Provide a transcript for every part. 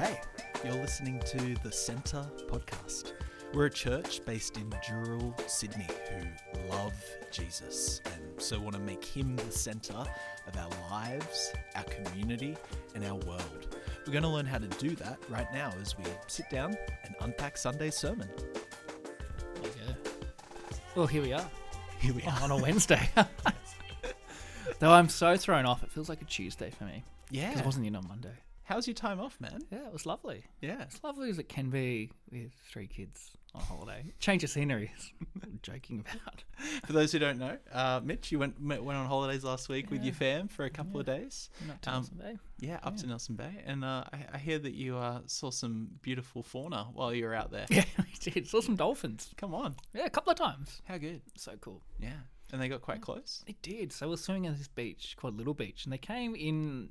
Hey, you're listening to the Centre podcast. We're a church based in Dural, Sydney, who love Jesus and so want to make him the centre of our lives, our community, and our world. We're going to learn how to do that right now as we sit down and unpack Sunday's sermon. There you go. Well, here we are Here we are. on a Wednesday. Though I'm so thrown off, it feels like a Tuesday for me. Yeah. It wasn't in on Monday. How's your time off, man? Yeah, it was lovely. Yeah. As lovely as it can be with three kids on holiday. Change of scenery is what I'm joking about. For those who don't know, uh, Mitch, you went went on holidays last week with your fam for a couple of days. Not to Um, Nelson Bay. Yeah, up to Nelson Bay, and uh, I, I hear that you uh, saw some beautiful fauna while you were out there. Yeah, we did. Saw some dolphins. Come on, Yeah, a couple of times. how good? So cool. Yeah, and they got quite close. They did. So we're swimming at this beach called Little Beach, and they came in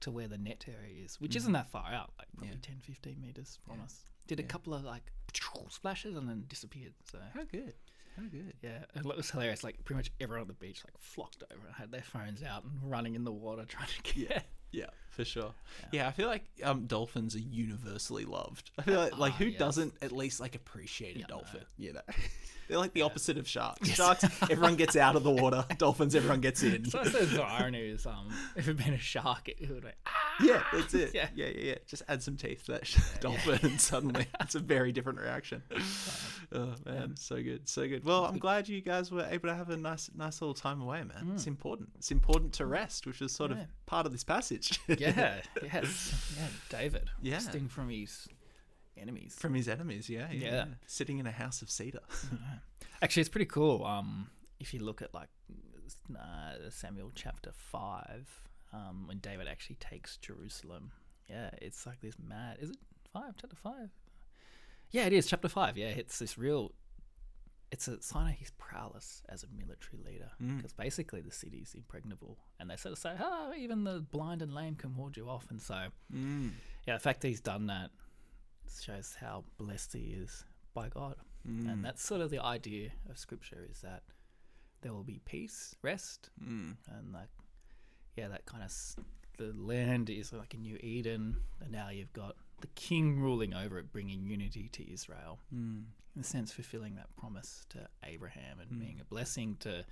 to where the net area is, which mm-hmm. isn't that far out, like probably Yeah. 10, 15 meters from us. Did a couple of like splashes and then disappeared. So How good? How good? yeah, it was hilarious. Like pretty much everyone on the beach like flocked over and had their phones out and running in the water trying to get. Yeah, for sure. Yeah, I feel like um, dolphins are universally loved. I feel like, like who Ah, yes. doesn't at least like appreciate a Yeah, dolphin? You know, they're like the opposite of sharks. Sharks, everyone gets out of the water. Dolphins, everyone gets in. So I suppose the irony is, um, if it'd been a shark, it would like, ah! Yeah, that's it. Yeah, Yeah. yeah, yeah. Just add some teeth to that dolphin, and suddenly it's a very different reaction. Oh man, so good, so good. Well, I'm glad you guys were able to have a nice, nice little time away, man. It's important. It's important to rest, which is sort Yeah. of part of this passage. yeah, yes, yeah, David, Yeah. resting from his enemies. From his enemies, yeah, yeah, Yeah. Sitting in a house of cedar. Actually, it's pretty cool. Um, if you look at like uh, Samuel chapter five, um, when David actually takes Jerusalem, yeah, it's like this mad. Is it five? Chapter five? Yeah, it is chapter five. Yeah, it's this real. It's a sign of his prowess as a military leader, because basically the city's impregnable, and they sort of say, "Oh, even the blind and lame can ward you off." And so, Mm. yeah, the fact that he's done that shows how blessed he is by God. Mm. And that's sort of the idea of scripture is that there will be peace, rest, Mm. and like, yeah, that kind of s- the land is like a new Eden, and now you've got the king ruling over it, bringing unity to Israel. Mm. In a sense, fulfilling that promise to Abraham and hmm. being a blessing to,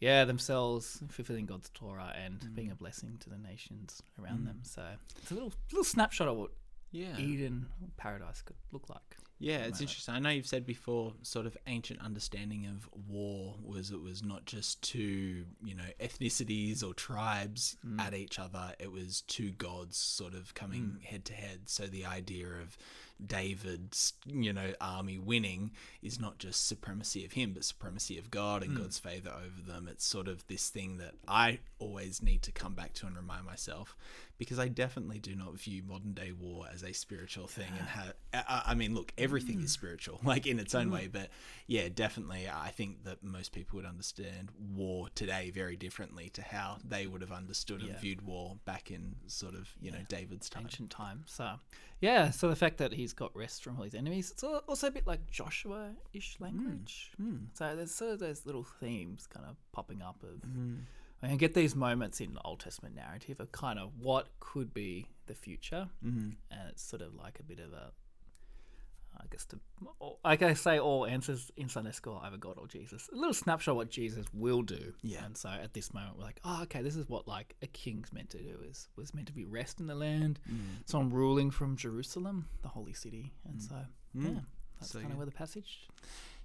yeah, themselves, fulfilling God's Torah and hmm. being a blessing to the nations around hmm. them. So it's a little little snapshot of what Yeah. Eden paradise could look like. Yeah, it's interesting. I know you've said before, sort of ancient understanding of war was it was not just two, you know, ethnicities or tribes mm. at each other. It was two gods sort of coming mm. head to head. So the idea of David's, you know, army winning is not just supremacy of him, but supremacy of God and hmm. God's favor over them. It's sort of this thing that I always need to come back to and remind myself because I definitely do not view modern day war as a spiritual thing and have I, I mean look everything is hmm. spiritual like in its own hmm. way but yeah definitely I think that most people would understand war today very differently to how they would have understood and viewed war back in sort of you know David's time. Ancient time. So, yeah, so the fact that he's got rest from all his enemies, it's also a bit like Joshua ish hmm. language. Hmm. So there's sort of those little themes kind of popping up of. Hmm. And you get these moments in Old Testament narrative of kind of what could be the future, mm-hmm. and it's sort of like a bit of a, I guess to, like I say, all answers in Sunday school either God or Jesus. A little snapshot of what Jesus will do. Yeah. And so at this moment, we're like, oh, okay, this is what like a king's meant to do. Is was meant to be rest in the land. Mm. So I'm ruling from Jerusalem, the holy city, and mm. so mm. yeah, that's So kind of where the passage.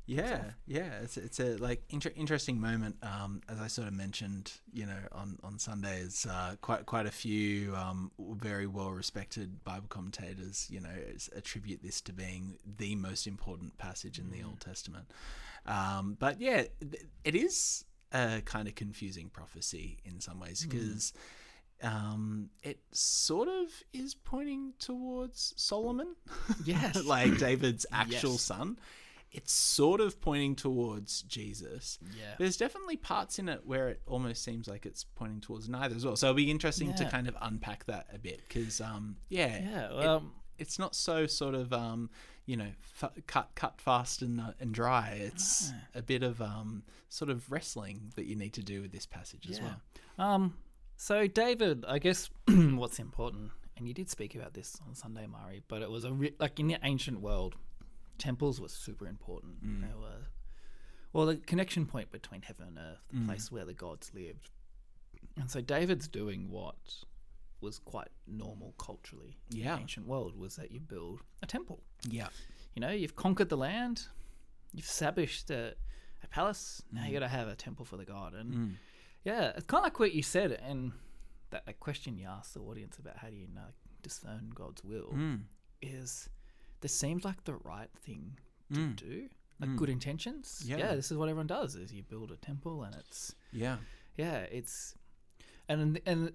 Yeah, yeah, it's it's a like inter- interesting moment. Um, as I sort of mentioned, you know, on on Sundays, uh, quite quite a few um, very well respected Bible commentators, you know, attribute this to being the most important passage in the Old Testament. Um, but yeah, it is a kind of confusing prophecy in some ways because. Um, it sort of is pointing towards Solomon, Yes. like David's actual Yes. son. It's sort of pointing towards Jesus. Yeah. There's definitely parts in it where it almost seems like it's pointing towards neither as well. So it'll be interesting to kind of unpack that a bit because, um, yeah, Yeah. it- Well, it's not so sort of, um, you know, f- cut cut fast and uh, and dry. It's a bit of um, sort of wrestling that you need to do with this passage as well. Um, so David, I guess what's important and you did speak about this on Sunday, Mari, but it was a re- like in the ancient world, temples were super important. Mm. They were well the connection point between heaven and earth, the place where the gods lived. And so David's doing what was quite normal culturally in Yeah. the ancient world was that you build a temple. Yeah. You know, you've conquered the land, you've established a, a palace. Now Mm. you got to have a temple for the god. And yeah, it's kind of like what you said, and that, that question you asked the audience about how do you know discern God's will Mm. is this seems like the right thing to do, like good intentions. Mm. Yeah. yeah, this is what everyone does: is you build a temple, and it's Yeah. yeah, it's and and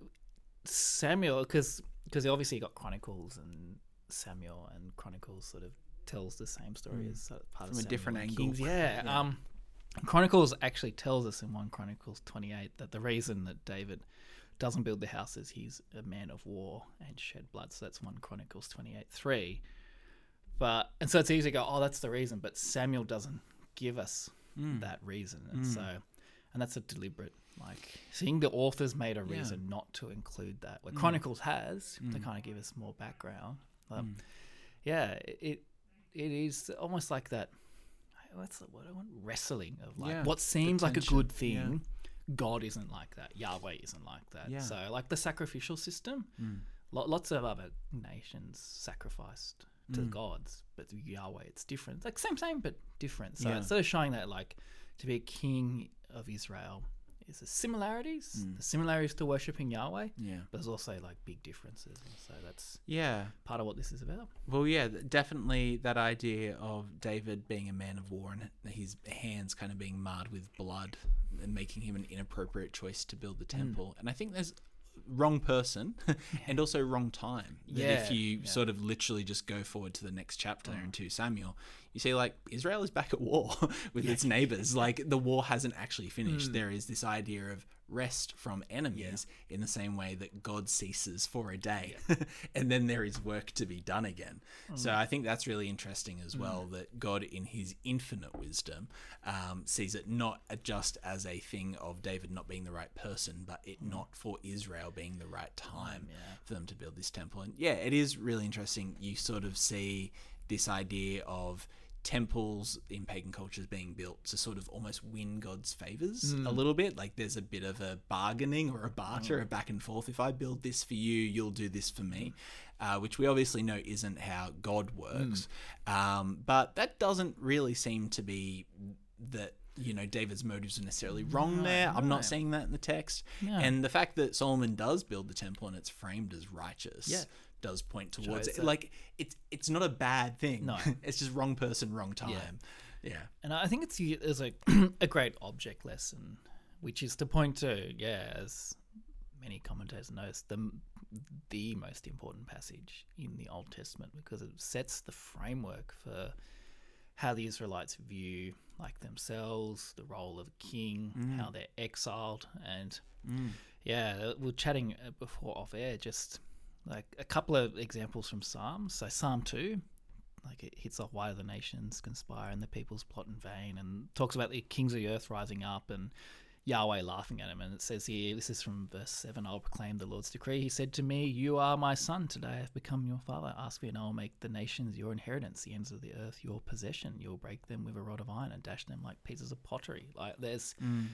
Samuel because because obviously you got Chronicles and Samuel and Chronicles sort of tells the same story as part Mm. From of a different Samuel angle. Kings. Yeah, Yeah. Um, Chronicles actually tells us in one Chronicles twenty eight that the reason that David doesn't build the house is he's a man of war and shed blood. So that's one Chronicles twenty eight three. But and so it's easy to go, oh, that's the reason. But Samuel doesn't give us Mm. that reason, and hmm. so and that's a deliberate like seeing the authors made a reason not to include that. Where hmm. Chronicles has hmm. to kind of give us more background. But yeah, it it is almost like that. What's the word I want? Wrestling of like Yeah, what seems like a good yeah. thing. God isn't like that. Yahweh isn't like that. Yeah. So like the sacrificial system, lo- lots of other nations sacrificed to the gods, but Yahweh it's different. Like same same but different. So Yeah. instead of showing that like to be a king of Israel is the similarities, the similarities to worshiping Yahweh, Yeah. but there's also like big differences. And so that's Yeah. part of what this is about. Well, yeah, definitely that idea of David being a man of war and his hands kind of being marred with blood and making him an inappropriate choice to build the Mm. temple. And I think there's wrong person and also wrong time. That if you yeah. Mm. sort of literally just go forward to the next chapter in 2 Samuel, you see like Israel is back at war with its neighbors. Like the war hasn't actually Mm. finished. There is this idea of rest from enemies in the same way that God ceases for a day and then there is work to be done again. So I think that's really interesting as well that God, in his infinite wisdom, um, sees it not just as a thing of David not being the right person, but it not for Israel being the right time for them to build this temple. And yeah, it is really interesting. You sort of see this idea of temples in pagan cultures being built to sort of almost win God's favors a little bit. Like there's a bit of a bargaining or a barter, a back and forth. If I build this for you, you'll do this for me, uh, which we obviously know isn't how God works. Um, but that doesn't really seem to be that. You know, David's motives are necessarily wrong there. I'm not seeing that in the text. And the fact that Solomon does build the temple and it's framed as righteous Yeah. Does point towards it. that. Like it's it's not a bad thing. No. it's just wrong person, wrong time. Yeah. And I think it's it's a a great object lesson, which is to point to yeah, as many commentators notice, the the most important passage in the Old Testament because it sets the framework for how the Israelites view like themselves, the role of a king, how they're exiled, and yeah, we we're chatting uh, before off air just like a couple of examples from Psalms. So Psalm two, like it hits off why the nations conspire and the peoples plot in vain, and talks about the kings of the earth rising up and Yahweh laughing at him. And it says here, this is from verse seven: "I'll proclaim the Lord's decree. He said to me, You are my son. Today I have become your father. Ask me, and I will make the nations your inheritance, the ends of the earth your possession. You'll break them with a rod of iron and dash them like pieces of pottery." Like there's mm.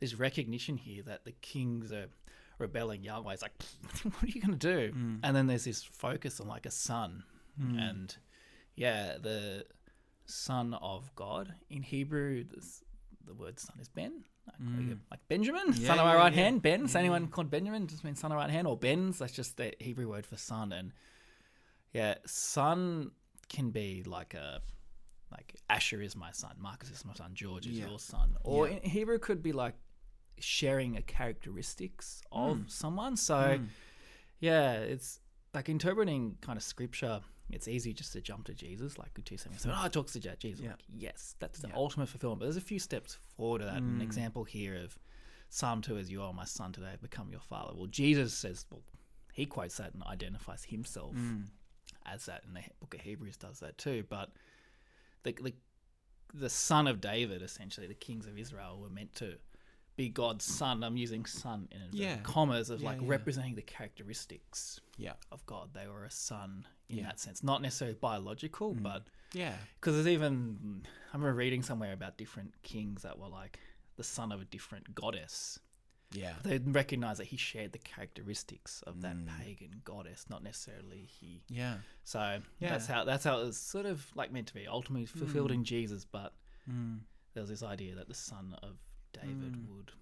there's recognition here that the kings are rebelling. Yahweh's like, what are you going to do? Mm. And then there's this focus on like a son. Mm. And yeah, the son of God in Hebrew, this, the word son is Ben. Like, mm. like Benjamin, son of my yeah, right yeah. hand. Ben, is anyone called Benjamin? Just means son of right hand or Ben's. That's just the Hebrew word for son. And yeah, son can be like a like Asher is my son, Marcus is my son, George is Yeah. your son. Or Yeah. in Hebrew could be like sharing a characteristics of Mm. someone. So yeah, it's like interpreting kind of scripture. It's easy just to jump to Jesus, like good two seven. Oh, it talks to Je- Jesus. Yeah. Like, yes, that's the Yeah. ultimate fulfillment. But there's a few steps forward to that. Mm. An example here of Psalm two is, "You are my son today; I've become your father." Well, Jesus says, well, he quotes that and identifies himself Mm. as that, and the Book of Hebrews does that too. But the, the the son of David, essentially, the kings of Israel were meant to be God's son. I'm using son in Yeah. commas of Yeah, like yeah. representing the characteristics Yeah. of God. They were a son in that sense, not necessarily biological, but Yeah. because there's even I remember reading somewhere about different kings that were like the son of a different goddess. Yeah. They recognize that he shared the characteristics of that Mm. pagan goddess, not necessarily he. Yeah. So Yeah. that's how that's how it was sort of like meant to be, ultimately fulfilled in Jesus. But Mm. there was this idea that the son of David Mm. would,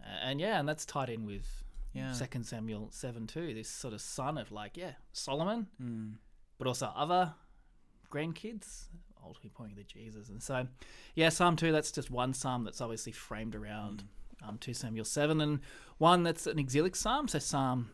uh, and yeah, and that's tied in with Yeah. Second Samuel seven too. This sort of son of like yeah Solomon, Mm. but also other grandkids, ultimately pointing to Jesus. And so, yeah, Psalm 2, that's just one psalm that's obviously framed around um, 2 Samuel 7, and one that's an exilic psalm, so Psalm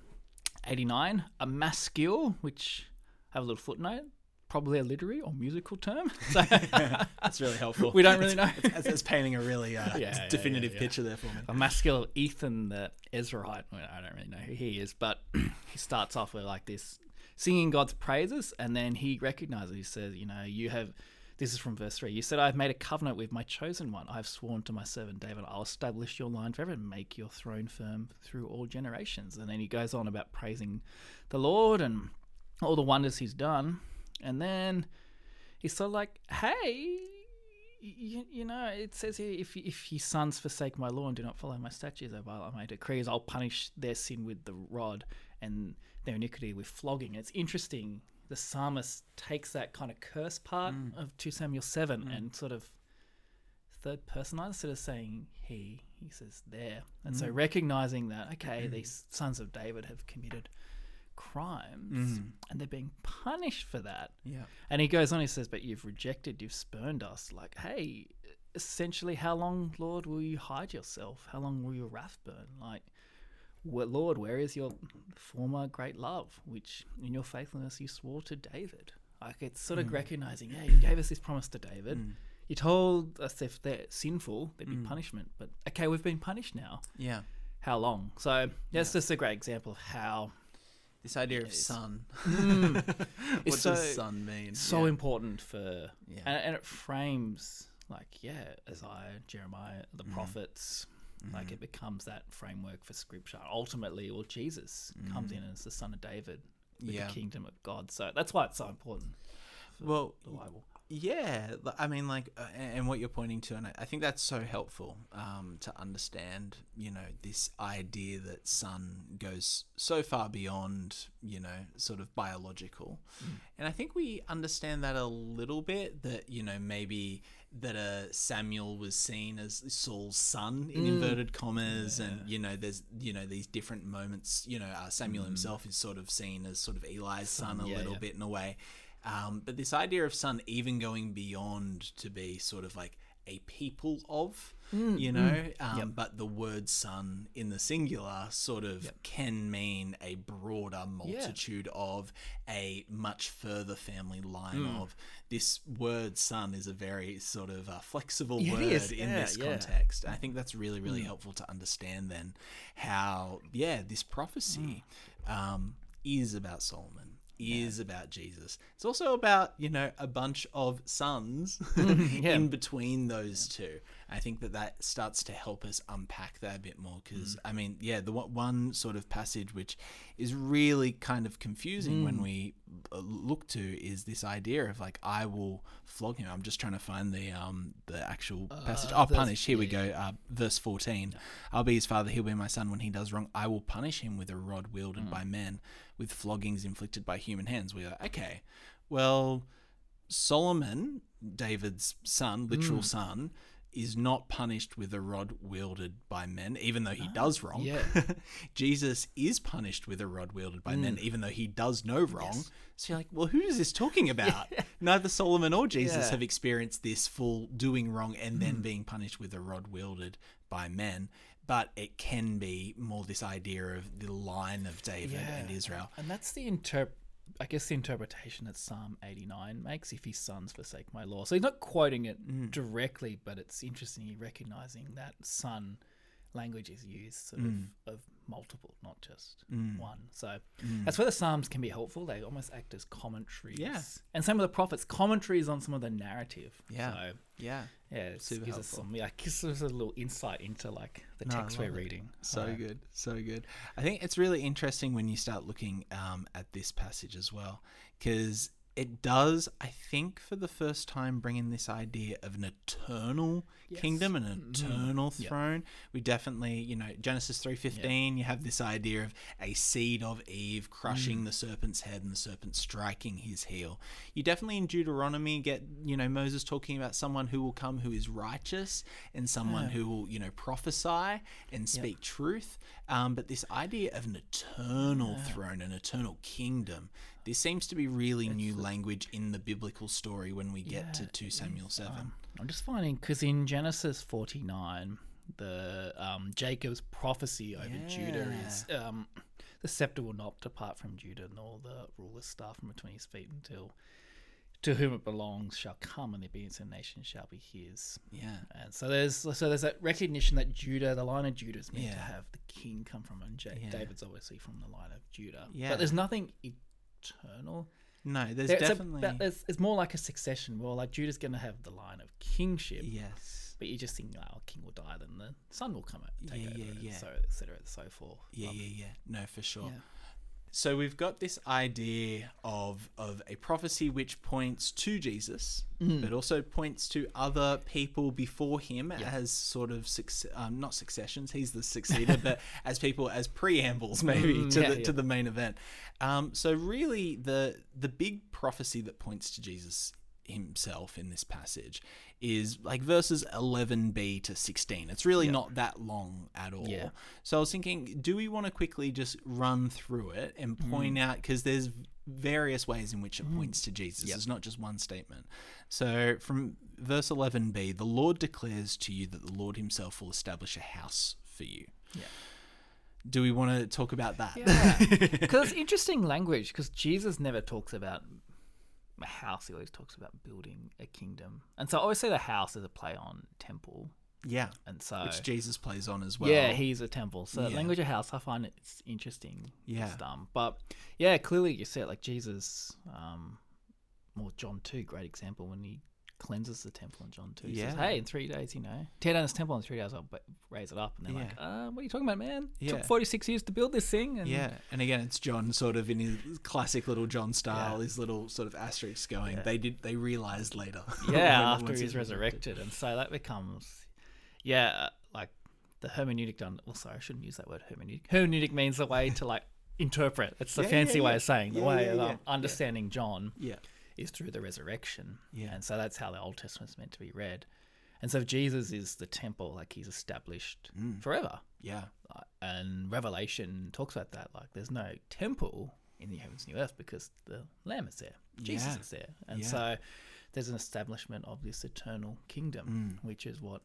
89, a maskil, which I have a little footnote, probably a literary or musical term. So That's really helpful. we don't really know. It's, it's painting a really uh, Yeah, definitive yeah, yeah. picture there for me. a masculine Ethan the Ezrahite. I don't really know who he is, but he starts off with like this singing God's praises, and then he recognizes. He says, "You know, you have." This is from verse three. You said, "I have made a covenant with my chosen one. I have sworn to my servant David, I'll establish your line forever and make your throne firm through all generations." And then he goes on about praising the Lord and all the wonders he's done, and then he's sort of like, "Hey." You, you know, it says here, if if his sons forsake my law and do not follow my statutes, I violate my decrees, I'll punish their sin with the rod and their iniquity with flogging. It's interesting. The psalmist takes that kind of curse part mm. of 2 Samuel 7 mm. and sort of third personized instead of saying he, he says there. And so mm. recognizing that, okay, these sons of David have committed crimes mm-hmm. and they're being punished for that. Yeah. And he goes on, he says, But you've rejected, you've spurned us. Like, hey, essentially, how long, Lord, will you hide yourself? How long will your wrath burn? Like, "Well, Lord, where is your former great love, which in your faithfulness you swore to David? Like, it's sort of mm. recognizing, yeah, you gave us this promise to David. Mm. You told us if they're sinful, there'd be mm. punishment. But okay, we've been punished now. Yeah. How long? So that's just a great example of how This idea of Yes. sun. Mm. what It's does so- sun mean? so yeah. important for Yeah. and, and it frames like yeah isaiah jeremiah the mm-hmm. prophets like it mm-hmm. becomes that framework for scripture ultimately well jesus comes in mm-hmm. as the son of david with Yeah. the kingdom of god so that's why it's so important for Well, the bible Yeah, I mean, like, uh, and what you're pointing to, and I, think that's so helpful um, to understand, you know, this idea that son goes so far beyond, you know, sort of biological. And I think we understand that a little bit that, you know, maybe that uh, Samuel was seen as Saul's son in inverted commas, and, you know, there's, you know, these different moments, you know, uh, Samuel himself is sort of seen as sort of Eli's son, a yeah, little yeah. bit in a way. Um, but this idea of son even going beyond to be sort of like a people of, you know, um, but the word son in the singular sort of can mean a broader multitude of, a much further family line of. This word son is a very sort of uh, flexible Yeah, it word is. in Yeah, this yeah. context. I think that's really, really helpful to understand then how, yeah, this prophecy um, is about Solomon is about Jesus. It's also about, you know, a bunch of sons Yeah. in between those two. I think that that starts to help us unpack that a bit more because, I mean, yeah, the one- sort of passage which is really kind of confusing when we uh, look to is this idea of like, I will flog him. I'm just trying to find the um the actual passage. Oh, punish. Here we go. Uh, verse 14. I'll be his father. He'll be my son when he does wrong. I will punish him with a rod wielded by men, with floggings inflicted by human hands. We're like, okay, well, Solomon, David's son, literal son, is not punished with a rod wielded by men, even though he ah, does wrong. yeah. Jesus is punished with a rod wielded by men, mm. even though he does no wrong. So you're like, well, who is this talking about? Neither Solomon or Jesus Yeah. have experienced this full doing wrong and then mm. being punished with a rod wielded by men. But it can be more this idea of the line of David and Israel. and that's the interp I guess the interpretation that Psalm 89 makes if his sons forsake my law. So he's not quoting it Mm. directly, but it's interesting recognizing that son language is used sort Mm. of, of multiple, not just Mm. one. So that's where the Psalms can be helpful. They almost act as commentaries. Yeah. And some of the prophets, commentaries on some of the narrative. Yeah. So Yeah. yeah, it Super gives us helpful. some, yeah, gives us a little insight into like the No, text we're it. reading. So good, so good. I think it's really interesting when you start looking um, at this passage as well, because it does, I think, for the first time, bring in this idea of an eternal kingdom, an mm-hmm. eternal Yeah. throne. We definitely, you know, Genesis three fifteen. You have this idea of a seed of Eve crushing mm. the serpent's head and the serpent striking his heel. You definitely in Deuteronomy get, you know, Moses talking about someone who will come who is righteous and someone ah. who will, you know, prophesy and speak truth. Um, but this idea of an eternal ah. throne, an eternal kingdom, this seems to be really new language in the biblical story when we get to 2 Samuel 7. I'm just finding because in Genesis 49, the um, Jacob's prophecy over Judah is um, the scepter will not depart from Judah, nor the ruler's staff from between his feet until to whom it belongs shall come, and the obedience of the nation shall be his. yeah. And so there's so there's that recognition that Judah, the line of Judah, is meant to have the king come from, and Ja- Yeah. David's obviously from the line of Judah. Yeah. but there's nothing eternal. No, there's There- it's, a- definitely. but it's, it's more like a succession. Well, like Judah's going to have the line of kingship, yes. but you're just think, oh, king will die, then the son will come out, take Yeah, over, yeah, yeah. so et cetera, and so forth. Yeah, Um, yeah, yeah. No, for sure. yeah. So we've got this idea of of a prophecy which points to Jesus, Mm. but also points to other people before him as sort of um, not successions. He's the succeeder, but as people as preambles maybe Mm, to yeah, the yeah. to the main event. Um, so really, the the big prophecy that points to Jesus himself in this passage is like verses 11b to 16 it's really not that long at all. Yeah. so i was thinking do we want to quickly just run through it and Mm. point out because there's various ways in which it points to jesus. It's not just one statement. So from verse 11b the lord declares to you that the lord himself will establish a house for you. Yeah. do we want to talk about that? Yeah, because it's interesting language. Because Jesus never talks about a house; he always talks about building a kingdom. And so, I always say the house is a play on temple. yeah And so, which jesus plays on as well yeah, he's a temple. So, Yeah. language of house, I find it's interesting. Yeah. It's dumb, but yeah, clearly you see it like Jesus. Um, well, John two, great example when he cleanses the temple in John two. He says, "Hey, in three days, you know, tear down this temple in three days, I'll ba- raise it up." And they're like, uh, "What are you talking about, man? It Yeah. took forty six years to build this thing." And Yeah, and again, it's John sort of in his classic little John style, his little sort of asterisks going. Yeah. They did, they realized later. yeah, after once he's resurrected, and so that becomes, yeah, uh, like the hermeneutic done. Well, sorry, I shouldn't use that word hermeneutic. Hermeneutic means the way to like interpret. It's the Yeah, yeah, fancy way of saying the Yeah, way yeah, of yeah, um, understanding John Yeah, is through the resurrection. Yeah. and so that's how the Old Testament's meant to be read. And so Jesus is the temple, like he's established Mm. forever. yeah, Uh, And Revelation talks about that. Like there's no temple in the heavens and the earth because the Lamb is there, Jesus Yeah. is there, and Yeah. so there's an establishment of this eternal kingdom, Mm. which is what,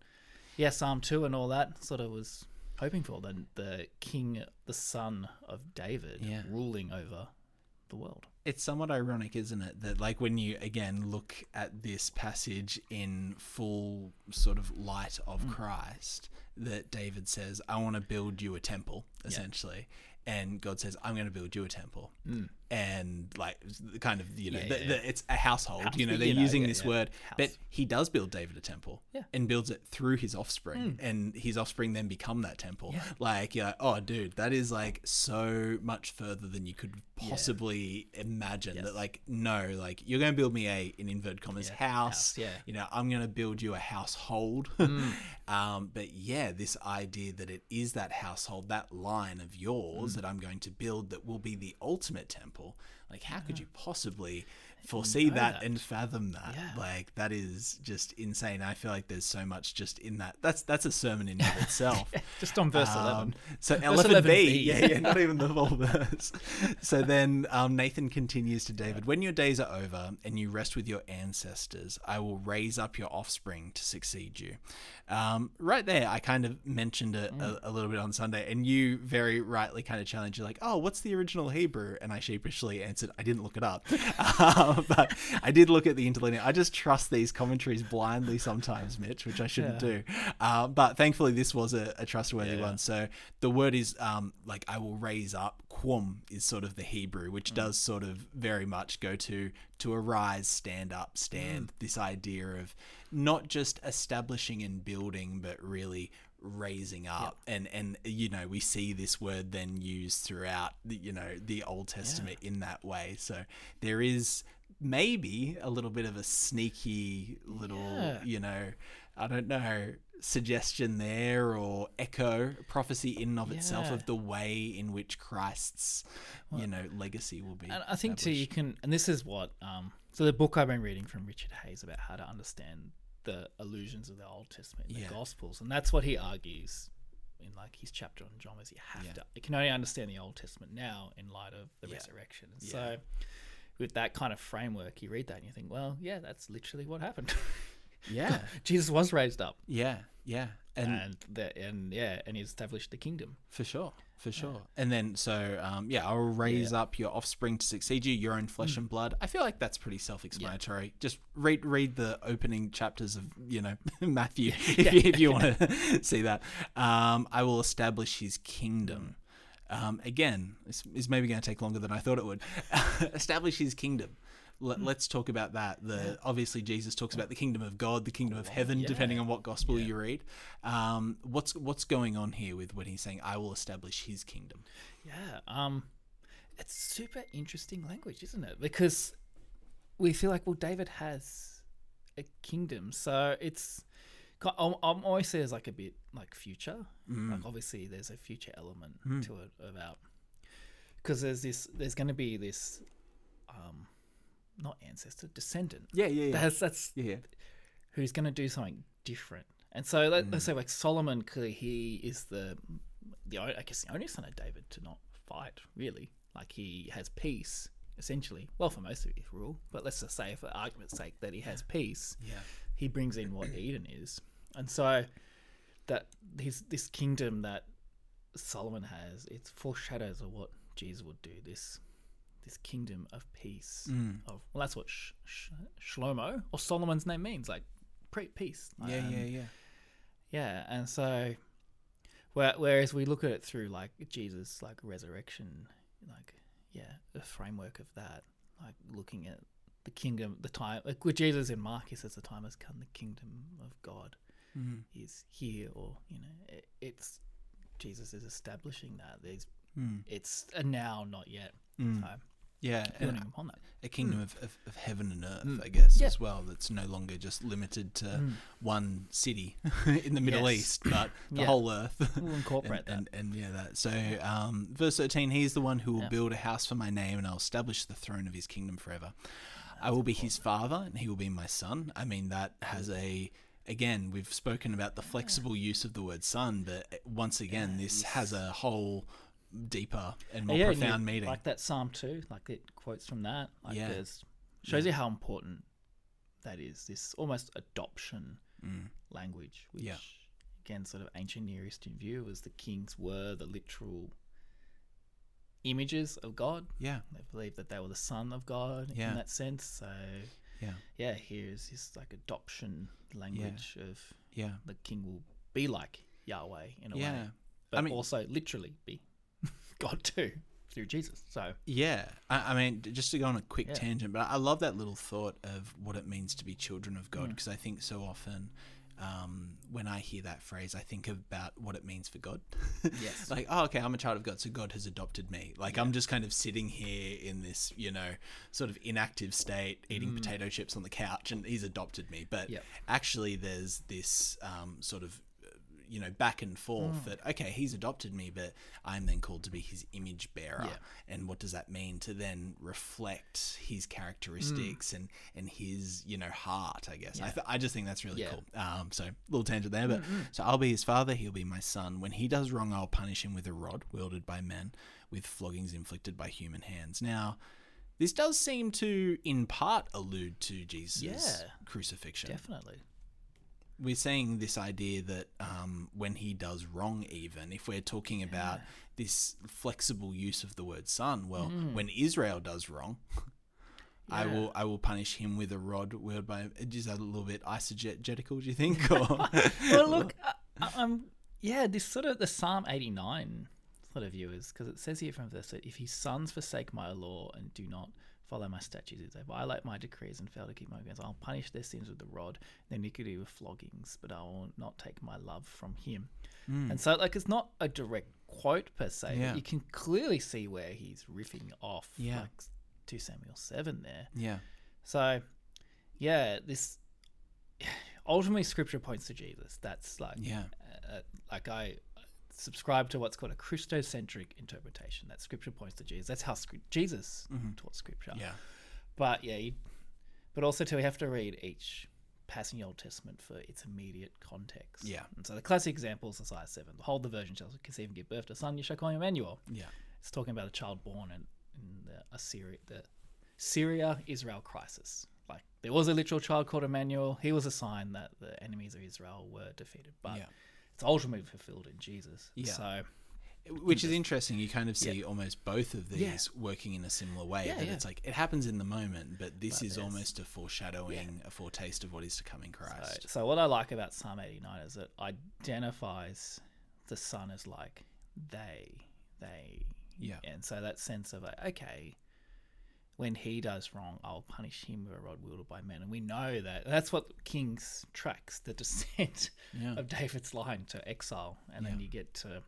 yeah, Psalm two and all that sort of was hoping for. Then the King, the Son of David, Yeah. ruling over the world. it's somewhat ironic, isn't it, that like when you again look at this passage in full sort of light of Mm. Christ, that David says, "I want to build you a temple," essentially. And God says, "I'm going to build you a temple," and like the kind of you know, Mm. Yeah, the, yeah. The, it's a household. House, you know, they're know, using yeah, this word, but He does build David a temple. Mm. and builds it through his offspring, and his offspring then become that temple. Like, you're like, oh, dude, that is like so much further than you could possibly imagine. That like, no, like you're going to build me a in inverted commas house. house, yeah. You know, I'm going to build you a household. Mm. um, but yeah, this idea that it is that household, that line of yours Mm. that I'm going to build that will be the ultimate temple. Like, how could you possibly foresee know that, that. and fathom that? Yeah. Like, that is just insane. I feel like there's so much just in that. That's that's a sermon in and of itself. Just on verse Um, eleven. So 11b, 11b. yeah, yeah, not even the full verse. So then um, Nathan continues to David, when your days are over and you rest with your ancestors, I will raise up your offspring to succeed you. Um, right there, I kind of mentioned it Mm. a, a little bit on Sunday, and you very rightly kind of challenged you're like, "Oh, what's the original Hebrew?" And I sheepishly answered, "I didn't look it up, but I did look at the interlinear. I just trust these commentaries blindly sometimes, Mitch, which I shouldn't Yeah. do. Uh, but thankfully, this was a, a trustworthy Yeah. one. So the word is um, like I will raise up. Quum is sort of the Hebrew, which does sort of very much go to to arise, stand up, stand. This idea of not just establishing and building, but really raising up and and you know we see this word then used throughout the you know the old testament in that way so there is maybe a little bit of a sneaky little Yeah. you know i don't know suggestion there or echo prophecy in and of itself of the way in which christ's you know legacy will be And I think too, you can, and this is what, um, so the book I've been reading from Richard Hays about how to understand the allusions of the Old Testament, and Yeah. the Gospels, and that's what he argues in like his chapter on John. Is you have Yeah. to, you can only understand the Old Testament now in light of the Yeah. resurrection. Yeah. So, with that kind of framework, you read that and you think, well, yeah, that's literally what happened. yeah Jesus was raised up, yeah yeah and and the, and yeah, and he established the kingdom. For sure, for sure. And then, so um, yeah, I'll raise up your offspring to succeed you, your own flesh Mm. and blood. I feel like that's pretty self-explanatory. Just read read the opening chapters of you know Matthew if, you, if you want to see that. Um, I will establish His kingdom. Um, again, this is maybe going to take longer than I thought it would. establish His kingdom. Mm. Let, Let's talk about that. The obviously Jesus talks about the kingdom of God, the kingdom of heaven, yeah. depending on what gospel you read. Um, what's what's going on here with when he's saying, "I will establish His kingdom"? Yeah, um, it's super interesting language, isn't it? Because we feel like, well, David has a kingdom, so it's. I'm I'm always see it as like a bit like future. Mm. Like obviously, there's a future element mm. to it about because there's this. There's going to be this, um, not ancestor, descendant. Yeah, yeah, yeah. That's that's yeah, who's going to do something different. And so let, let's mm. say like Solomon, clearly he is the the I guess the only son of David to not fight really. Like he has peace essentially. Well, for most of his rule, but let's just say for argument's sake that he has peace. yeah, He brings in what Eden is, and so that his this kingdom that Solomon has, it foreshadows of what Jesus would do. This this kingdom of peace. Mm. Of well, that's what Sh- Sh- Shlomo or Solomon's name means, like pre- peace. yeah, Um, yeah, yeah. yeah, and so, where, whereas we look at it through like Jesus, like resurrection, like yeah, the framework of that, like looking at the kingdom, the time, like with Jesus in Mark, he says the time has come, the kingdom of God Mm. is here, or you know, it, it's Jesus is establishing that. There's Mm. it's a now, not yet. Mm. So Yeah, and upon that. a kingdom of, of, of heaven and earth, Mm. I guess, Yeah. as well. That's no longer just limited to Mm. one city in the Middle Yes. East, but the Yeah. whole earth. We'll incorporate and, that. and, and yeah, that. So, um, verse 13, he is the one who will Yeah. build a house for my name, and I'll establish the throne of his kingdom forever. I will be his father, and he will be my son. I mean, that has a. Again, we've spoken about the flexible use of the word son, but once again, this has a whole deeper and more and you- profound meaning. Like that Psalm too, like it quotes from that. Like Yeah. there's shows you how important that is. This almost adoption Mm. language, which Yeah. again, sort of ancient Near Eastern view, was the kings were the literal images of God. Yeah, They believed that they were the son of God Yeah. in that sense. So yeah, yeah, here's this like adoption language of yeah, the king will be like Yahweh in a yeah. way, but mean- also literally be God too through Jesus. So Yeah, I, I mean, just to go on a quick Yeah. tangent, but I love that little thought of what it means to be children of Mm. God because I think so often um, when I hear that phrase, I think about what it means for God. Yes. like, oh, okay, I'm a child of God, so God has adopted me. Like, I'm just kind of sitting here in this, you know, sort of inactive state, eating potato chips on the couch, and He's adopted me. But Mm. Yep. actually, there's this um, sort of you know back and forth Mm. that okay he's adopted me but i'm then called to be his image bearer Yeah. and what does that mean to then reflect his characteristics and and his you know heart i guess I, Mm. Th- I just think that's really Yeah. cool um so little tangent there but so i'll be his father he'll be my son when he does wrong i'll punish him with a rod wielded by men with floggings inflicted by human hands now this does seem to in part allude to jesus' Yeah. crucifixion Definitely. We're saying this idea that um, when he does wrong, even if we're talking about this flexible use of the word son, well, when Israel does wrong, I Mm. Will I will punish him with a rod wielded by. Is that a little bit eisegetical? Do you think? Or well, look, I'm yeah, this sort of the Psalm eighty nine sort of view is because it says here from verse that if his sons forsake my law and do not follow my statutes, if they violate my decrees and fail to keep my commands, I'll punish their sins with the rod, their iniquity with floggings, but I will not take my love from him. And so, like, it's not a direct quote per se, Yeah. but you can clearly see where he's riffing off, Yeah. like two Samuel seven there. yeah, So, yeah, this ultimately scripture points to Jesus. That's like, yeah, uh, like I subscribe to what's called a Christocentric interpretation. That scripture points to Jesus. That's how Jesus mm-hmm. taught scripture. yeah, But yeah, you, but also too, we have to read each passage in the Old Testament for its immediate context. Yeah. And so the classic example is Isaiah seven: "Behold, the virgin shall conceive and give birth to a son. You shall call him Emmanuel." yeah, It's talking about a child born in, in the Assyria, the Syria Israel crisis. Like there was a literal child called Emmanuel. He was a sign that the enemies of Israel were defeated, but Yeah. It's ultimately fulfilled in Jesus. Yeah. So Which is interesting. You kind of see Yeah. almost both of these Yeah. working in a similar way. Yeah, that it's like it happens in the moment, but this But is almost a foreshadowing, a foretaste of what is to come in So, Christ. so what I like about Psalm 89 is it identifies the son as like they, they, Yeah. and so that sense of like, okay, when he does wrong, I'll punish him with a rod wielded by men, and we know that that's what Kings tracks the descent Yeah. of David's line to exile, and then you get to.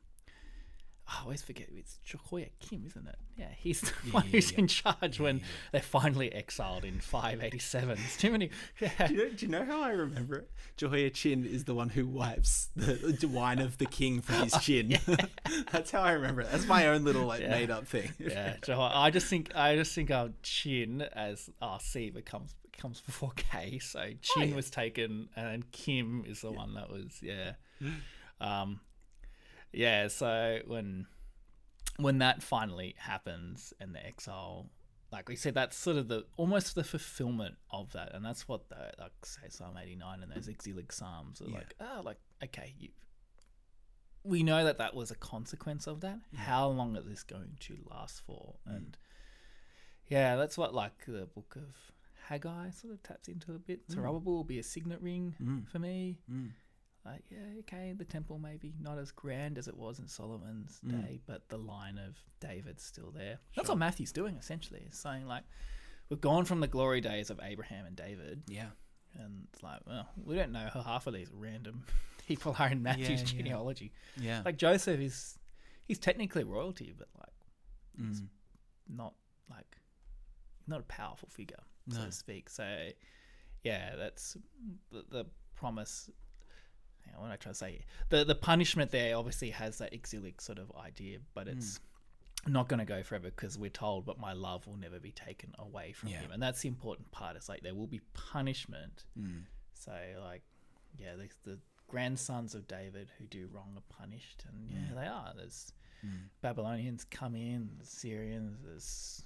I always forget it's Jehoiakim, isn't it? Yeah, he's the Yeah, one yeah, who's yeah. in charge when they're finally exiled in 587. It's too many. Yeah. Do you, know, do you know how I remember it? Jehoiachin is the one who wipes the, the wine of the king from his chin. That's how I remember it. That's my own little like made up thing. yeah, so I just think I just think our Chin as RC becomes comes before K. So Chin Oh, was taken, and Kim is the one that was yeah, um, yeah. So when when that finally happens and the exile, like we said, that's sort of the almost the fulfillment of that, and that's what the like say Psalm eighty nine and those exilic psalms are Yeah. like. Ah, like okay, you. We know that that was a consequence of that. How long is this going to last for? And yeah, that's what like the book of Haggai sort of taps into a bit. Zerubbabel will be a signet ring Mm. for me. Mm. Like, yeah, okay, the temple maybe not as grand as it was in Solomon's day, but the line of David's still there. That's what Matthew's doing essentially. Is saying like, we've gone from the glory days of Abraham and David, Yeah. and it's like, well, we don't know who half of these random people are in Matthew's Yeah, yeah. genealogy. Yeah. Like Joseph is, he's technically royalty, but like Mm. not like not a powerful figure, so No. to speak. So yeah, that's the, the promise. What am I trying to say? The the punishment there obviously has that exilic sort of idea, but Hmm. it's not going to go forever because we're told, but my love will never be taken away from Yeah. him, and that's the important part. It's like there will be punishment. Mm. So like, yeah, the, the grandsons of David who do wrong are punished, and yeah, they are. There's Mm. Babylonians come in, there's Syrians, there's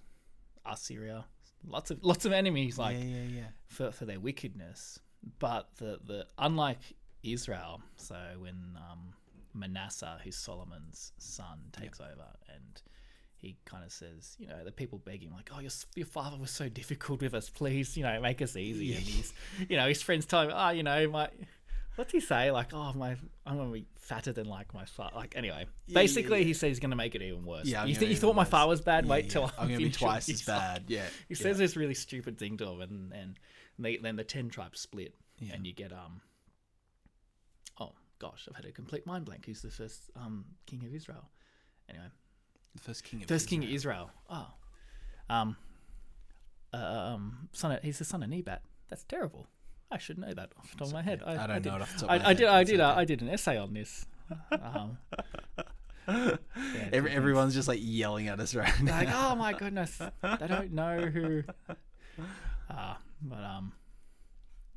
Assyria, lots of lots of enemies like yeah, yeah, yeah. for for their wickedness. But the the unlike Israel, so when um, Manasseh, who's Solomon's son, takes over and he kind of says, you know, the people beg him like, "Oh, your your father was so difficult with us. Please, you know, make us easy." And he's, you know, his friends tell him, "Oh, you know, my." What's he say? Like, oh my, I'm gonna be fatter than like my father. Like, anyway, Yeah, basically, yeah, he says he's gonna make it even worse. Yeah, I'm you, gonna you thought my father was bad? Yeah, Wait yeah. till I'm gonna be twice as his life." bad. Yeah. He yeah. says this really stupid thing to him, and and they, then the ten tribes split, Yeah. and you get um. Gosh, I've had a complete mind blank. Who's the first um king of Israel? Anyway, the first king of first king of Israel. Israel. Oh, um, uh, um, son. Of, he's the son of Nebat. That's terrible. I should know that off the top of my head. I, I don't did, know it off the top I, of my I head. did. I did. Uh. I did an essay on this. Um, yeah, Every, everyone's just like yelling at us right now. like, oh my goodness, they don't know who. Ah, but um,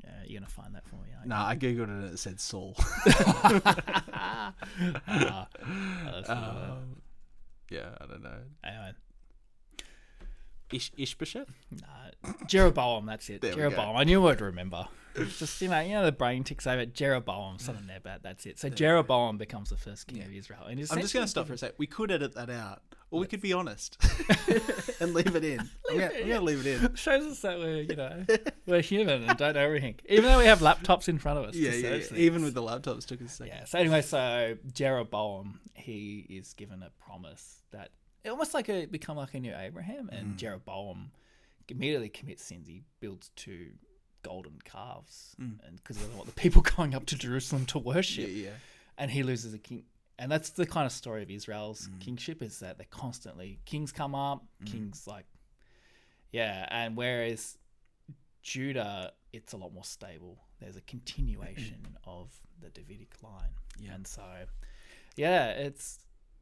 yeah, you're gonna find that for me. aren't? Nah, I googled it and it said Saul. Uh, Um, yeah, I don't know. anyway, Ish Ishbosheth? nah, Jeroboam. That's it. There. Jeroboam. I knew I'd remember. It's just you know, you know, the brain ticks over. Jeroboam, something there, Nebat. That's it. So Jeroboam becomes the first king of Israel. And I'm just going to stop for a sec. We could edit that out, or we could be honest and leave it in. I'm going to leave it in. shows us that we're you know we're human and don't know everything, even though we have laptops in front of us. Yeah, yeah, yeah. Even with the laptops, took us a second. Yeah. So anyway, so Jeroboam, he is given a promise that almost like a become like a new Abraham, and Mm. Jeroboam immediately commits sins. He builds two golden calves, Mm. and because he doesn't want the people going up to Jerusalem to worship, Yeah, yeah. and he loses a king. And that's the kind of story of Israel's Mm. kingship is that they're constantly kings come up, kings like, yeah, and whereas Judah, it's a lot more stable. There's a continuation of the Davidic line. Yeah. And so, yeah, it's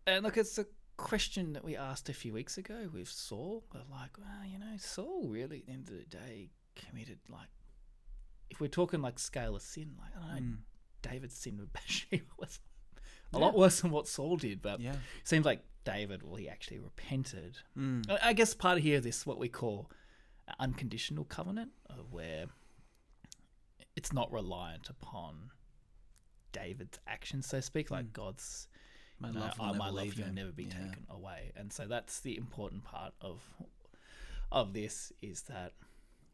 and look, it's a question that we asked a few weeks ago with Saul. We're like, well, you know, Saul really at the end of the day committed like, if we're talking like scale of sin, like I don't know, David's sin with Bathsheba was a lot worse than what Saul did, but Yeah. seems like David, well, he actually repented. Mm. I- guess part of here is this what we call an unconditional covenant, of where it's not reliant upon David's actions, so to speak, like God's My you know, love will "I- never my love leave will never be Yeah. taken away. And so that's the important part of of this is that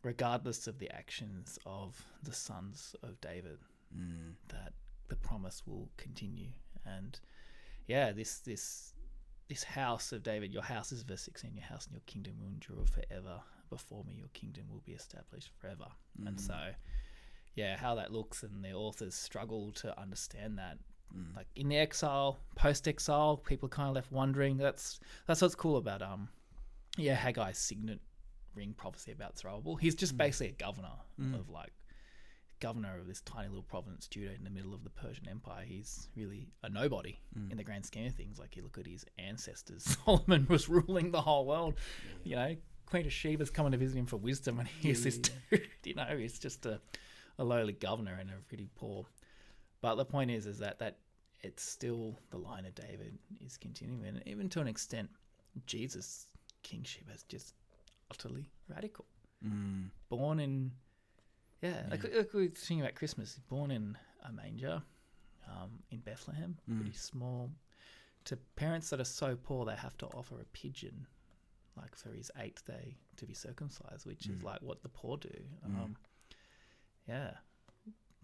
regardless of the actions of the sons of David, Mm. that the promise will continue. And yeah, this this this house of David, your house is verse sixteen, your house and your kingdom will endure forever. Before me, your kingdom will be established forever. And Mm. so, yeah, how that looks, and the authors struggle to understand that. Mm. Like in the exile, post exile, people kind of left wondering. That's that's what's cool about um, yeah, Haggai's signet ring prophecy about Zerubbabel. He's just basically a governor of like governor of this tiny little province, Judah, in the middle of the Persian Empire. He's really a nobody in the grand scheme of things. Like you look at his ancestors, Solomon was ruling the whole world. You know, Queen of Sheba's coming to visit him for wisdom, and here's this dude. You know, he's just a, a lowly governor and a really poor. But the point is, is that that it's still the line of David is continuing, and even to an extent, Jesus' kingship is just utterly radical. Mm. Born in, yeah, like, like we were thinking about Christmas. He's born in a manger, um, in Bethlehem, pretty small. To parents that are so poor, they have to offer a pigeon, like for his eighth day to be circumcised, which is like what the poor do. Um, yeah,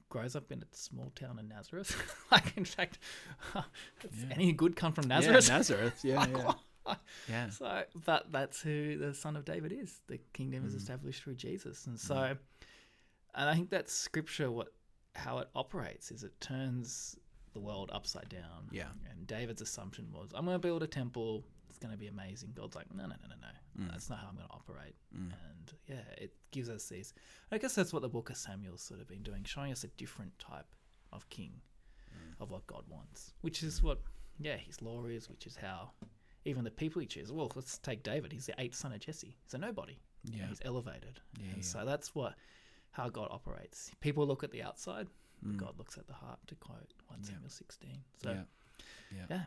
grows up in a small town in Nazareth. like, in fact, does any good come from Nazareth? Yeah, Nazareth. Yeah, yeah. yeah. So, but that's who the son of David is. The kingdom Mm. is established through Jesus, and so, and I think that's scripture. What how it operates is it turns the world upside down. Yeah. And David's assumption was, I'm going to build a temple. It's going to be amazing. God's like, no, no, no, no, no. Mm. That's not how I'm going to operate. And yeah, it gives us these. I guess that's what the book of Samuel's sort of been doing, showing us a different type of king, Mm. of what God wants, which is what, yeah, his law is, which is how even the people he chooses. Well, let's take David. He's the eighth son of Jesse. He's a nobody. Yeah. He's elevated. Yeah, and yeah. So that's what how God operates. People look at the outside. Mm. God looks at the heart. To quote one Samuel sixteen. So yeah. Yeah.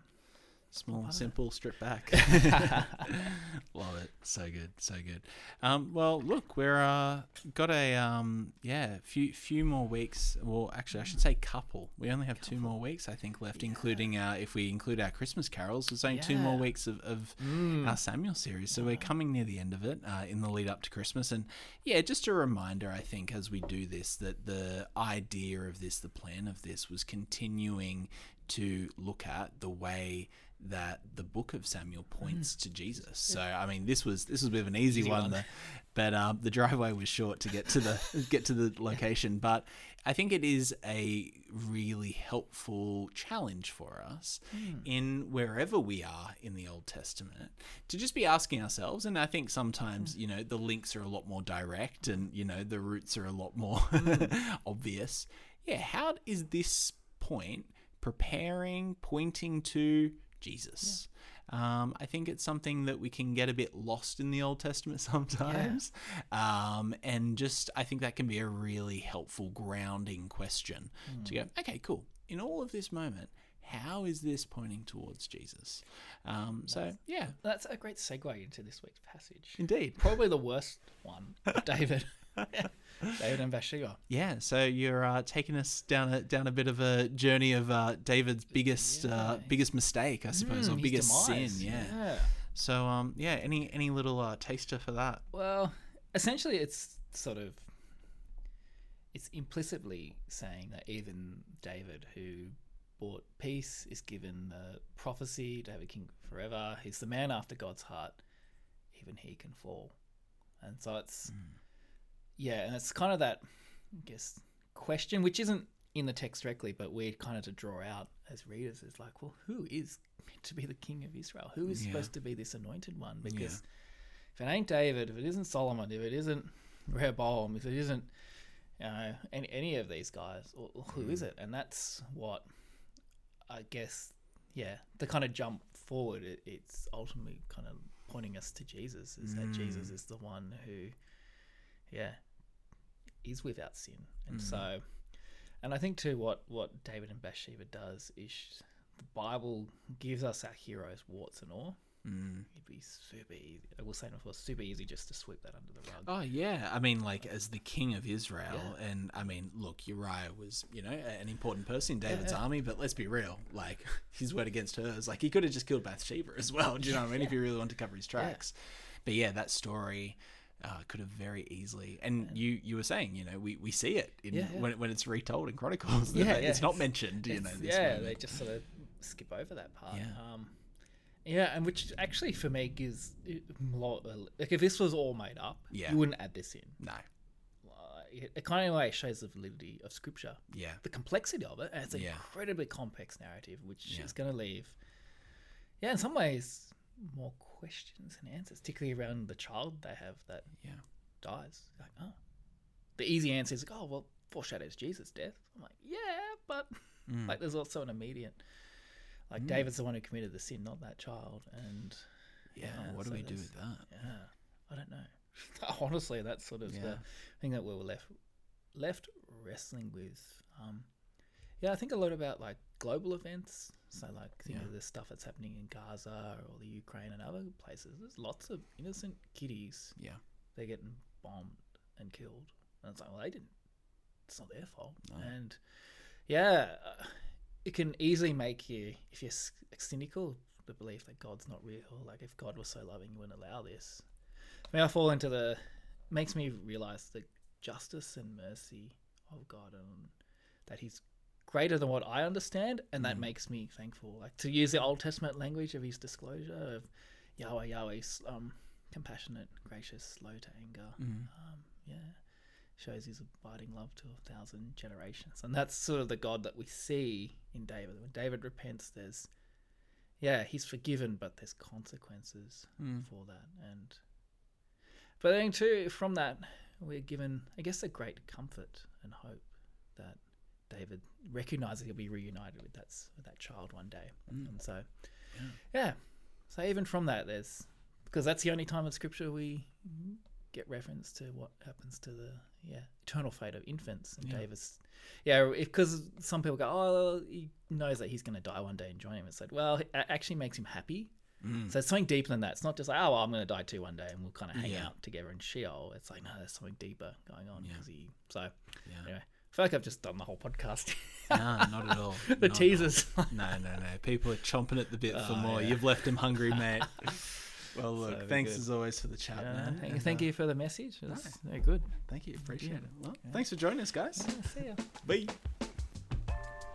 Yeah. Small, it. simple, strip back. Love it. So good. So good. Um, well, look, we're uh, got a um, yeah, few few more weeks. Well, actually, I should say couple. We only have two more weeks, I think, left, including uh, if we include our Christmas carols. There's only two more weeks of, of Mm. our Samuel series, so we're coming near the end of it uh, in the lead up to Christmas. And yeah, just a reminder, I think, as we do this, that the idea of this, the plan of this, was continuing to look at the way that the book of Samuel mm. points to Jesus. So I mean, this was this was a bit of an easy, one, one. But um, the driveway was short to get to the get to the location. But I think it is a really helpful challenge for us hmm. in wherever we are in the Old Testament to just be asking ourselves. And I think sometimes hmm. you know the links are a lot more direct, and you know the roots are a lot more hmm. obvious. Yeah, how is this point preparing, pointing to Jesus? Um, I think it's something that we can get a bit lost in the Old Testament sometimes. Um, and just, I think that can be a really helpful grounding question to go, okay, cool. In all of this moment, how is this pointing towards Jesus? Um, so yeah, That's a great segue into this week's passage. indeed. Probably the worst one, David. David and Bathsheba. Yeah, so you're uh, taking us down a down a bit of a journey of uh, David's biggest uh, biggest mistake, I suppose, Mm, or biggest sin. demise, Yeah. So um, yeah, any any little uh, taster for that? Well, essentially, it's sort of it's implicitly saying that even David, who bought peace, is given the prophecy to have a king forever. He's the man after God's heart. Even he can fall, and so it's yeah, and it's kind of that I guess question, which isn't in the text directly, but we're kind of to draw out as readers is like, well, who is meant to be the king of Israel? Who is Yeah. supposed to be this anointed one? Because if it ain't David, if it isn't Solomon, if it isn't Rehoboam, if it isn't you know, any, any of these guys, or, or who is hmm. it? And that's what I guess, yeah, the kind of jump forward, it, it's ultimately kind of pointing us to Jesus, is that hmm. Jesus is the one who, yeah, is without sin. And so, and I think too, what, what David and Bathsheba does is the Bible gives us our heroes warts and all. Mm. It'd be super easy. I will say it before, super easy just to sweep that under the rug. Oh yeah, I mean, like as the king of Israel, Yeah. and I mean, look, Uriah was you know an important person in David's yeah. army, but let's be real, like his word against hers, like he could have just killed Bathsheba as well. Do you know what I mean? If he really wanted to cover his tracks, but yeah, that story. Uh, could have very easily, and you you were saying, you know, we, we see it in Yeah, yeah. when when it's retold in Chronicles. Yeah, yeah, it's not mentioned. You know, It's- yeah, moment. they just sort of skip over that part. Yeah. Um, yeah, and which actually for me gives it a lot. Like if this was all made up, Yeah. you wouldn't add this in. no, it, it kind of way shows the validity of scripture, yeah, the complexity of it, and it's an Yeah. incredibly complex narrative, which Yeah. is going to leave, yeah, in some ways, more questions and answers, particularly around the child they have that yeah, dies. Like, oh, the easy answer is like, oh, well, foreshadows Jesus' death. I'm like, yeah, but Mm. like, there's also an immediate, like, David's the one who committed the sin, not that child, and yeah. Yeah, what do we do with that? yeah, I don't know. Honestly, that's sort of Yeah. the thing that we were left left wrestling with. Um, yeah, I think a lot about like global events. So like think Yeah. of the stuff that's happening in Gaza or the Ukraine and other places. There's lots of innocent kiddies. Yeah. They're getting bombed and killed. And it's like, well, they didn't. It's not their fault. No. And yeah, uh, it can easily make you, if you're cynical, the belief that God's not real. Like if God was so loving, He wouldn't allow this. I mean, I fall into the makes me realize the justice and mercy of God and that He's greater than what I understand, and that makes me thankful. Like to use the Old Testament language of His disclosure of Yahweh, Yahweh's um, compassionate, gracious, slow to anger. Um, yeah, shows His abiding love to a thousand generations, and that's sort of the God that we see in David. When David repents, there's yeah, he's forgiven, but there's consequences for that. And but then too, from that, we're given, I guess, a great comfort and hope that David recognizes he'll be reunited with that with that child one day. And so, yeah. So even from that, there's because that's the only time in Scripture we get reference to what happens to the yeah eternal fate of infants and Yeah. David's yeah because some people go oh he knows that he's going to die one day and join him it's like well it actually makes him happy Mm. so it's something deeper than that it's not just like oh well, I'm going to die too one day and we'll kind of hang Yeah. out together in Sheol it's like no there's something deeper going on Yeah. 'cause he so Yeah. anyway I feel like I've just done the whole podcast No, not at all. the Not all. teasers No, no, no. People are chomping at the bit for Oh, more. yeah. You've left them hungry, mate. well, look, very thanks good. as always for the chat, Yeah, man. thank, and, thank uh, you for the message it's very good Thank you. Appreciate Yeah. it. Well, thanks for joining us, guys. see ya Bye.